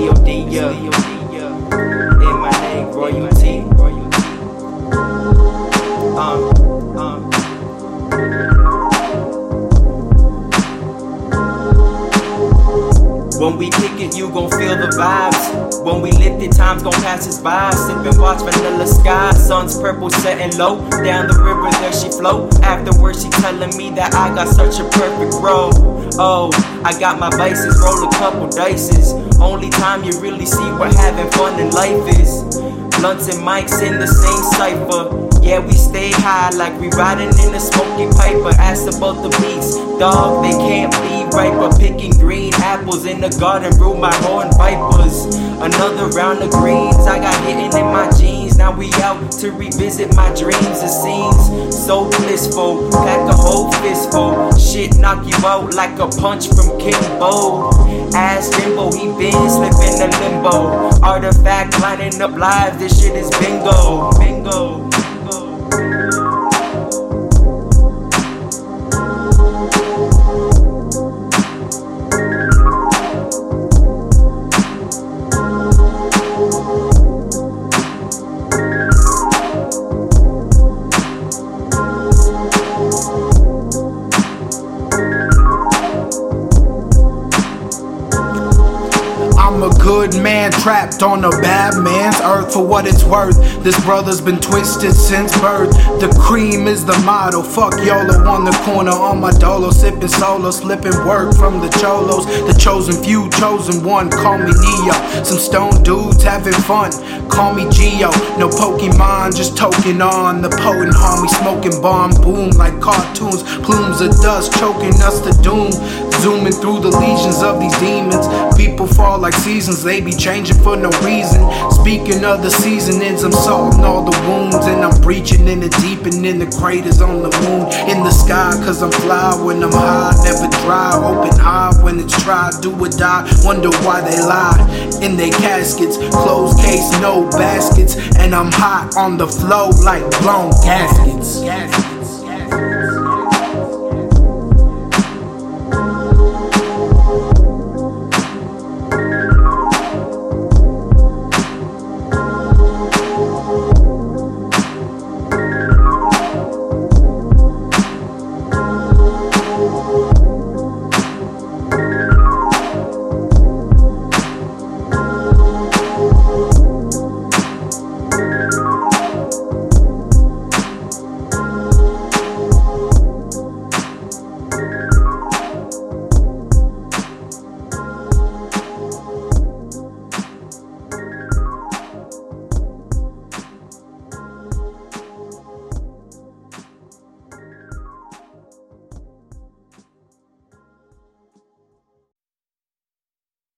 In my name, Royal T. Um, um. When we kick it, you gon' feel the vibes. When we lift it, time's gon' pass us by. Sippin' watch vanilla sky, sun's purple setting low. Down the river, there she float. Afterwards, she telling me that I got such a perfect road. Oh, I got my vices, roll a couple dices. Only time you really see what having fun in life is. Blunts and mics in the same cipher. Yeah, we stay high like we riding in a smoky piper. Ask about the beats, dog, they can't be right. But picking green apples in the garden brew my horn vipers. Another round of greens, I got hidden in my jeans. Now we out to revisit my dreams. It seems so blissful. Pack a whole fistful. Shit knock you out like a punch from Kimbo. Ass Jimbo, he been slipping the limbo. Artifact lining up live, this shit is bingo. Bingo. Good man trapped on a bad man's earth for what it's worth. This brother's been twisted since birth. The cream is the motto. Fuck YOLO on the corner on my dolo, sipping solo, slipping work from the cholos. The chosen few, chosen one. Call me Neo. Some stone dudes having fun. Call me Geo. No Pokemon, just token on. The potent homie smoking bomb boom like cartoons. Plumes of dust choking us to doom. Zooming through the legions of these demons. People fall like seasons, they be changing for no reason. Speaking of the seasonings, I'm salting all the wounds. And I'm breaching in the deep and in the craters on the moon. In the sky, cause I'm fly when I'm high. Never dry, open eye when it's dry, Do or die, wonder why they lie. In their caskets, closed case, no baskets. And I'm hot on the flow like blown gaskets. gaskets.